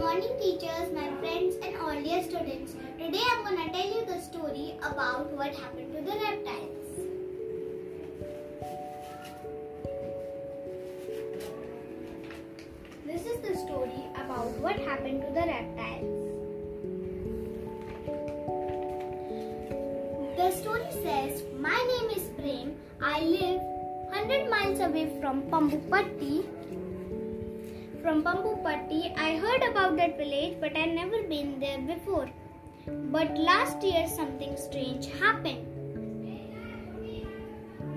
morning teachers, my friends and all dear students. Today I'm gonna tell you the story about what happened to the reptiles. This is the story about what happened to the reptiles. The story says, My name is Prem. I live 100 miles away from Pambupatti. From Pambupatti, I heard about that village but I never been there before. But last year something strange happened.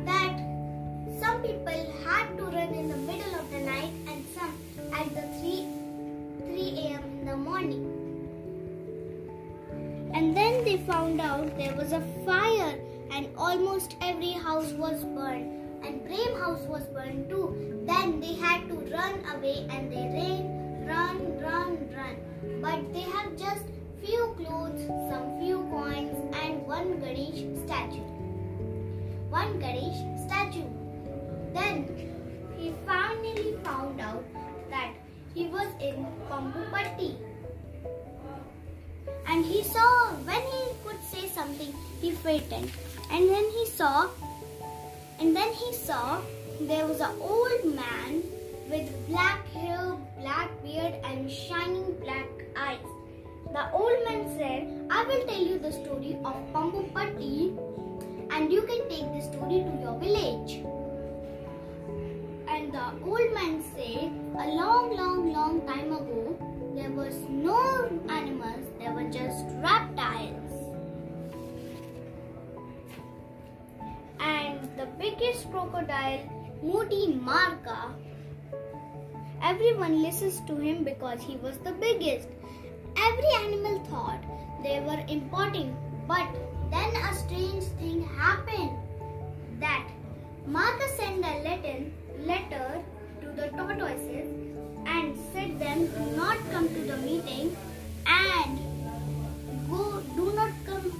That some people had to run in the middle of the night and some at the 3 3 a.m. in the morning. And then they found out there was a fire and almost every house was burned and Prem house was burned too. Then they had to run away and they ran, run, run, run. But they have just few clothes, some few coins and one Ganesh statue. One Ganesh statue. Then he finally found out that he was in Pambupatti. And he saw, when he could say something, he frightened. And then he saw, and then he saw there was an old man with black hair, black beard, and shining black eyes. The old man said, I will tell you the story of Pambupatti and you can take this story to your village. And the old man said, a long, long, long time ago, crocodile, Moody Marka, everyone listens to him because he was the biggest. Every animal thought they were important, but then a strange thing happened. That Marka sent a letter, letter to the tortoises and said them do not come to the meeting and go do not come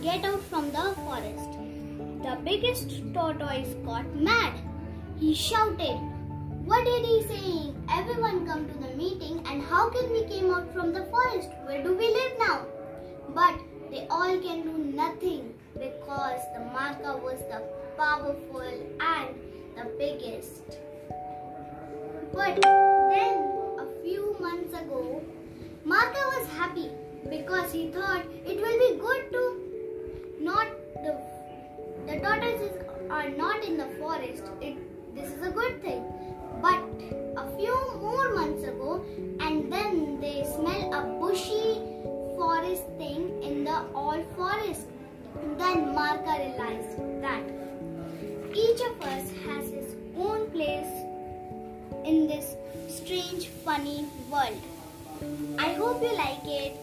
get out from the forest. The biggest tortoise got mad. He shouted, What did he say? Everyone come to the meeting and how can we came out from the forest? Where do we live now? But they all can do nothing because the Marka was the powerful and the biggest. But then a few months ago, Marka was happy because he thought it will be good the forest. It this is a good thing. But a few more months ago, and then they smell a bushy forest thing in the old forest. Then Marka realized that each of us has his own place in this strange, funny world. I hope you like it.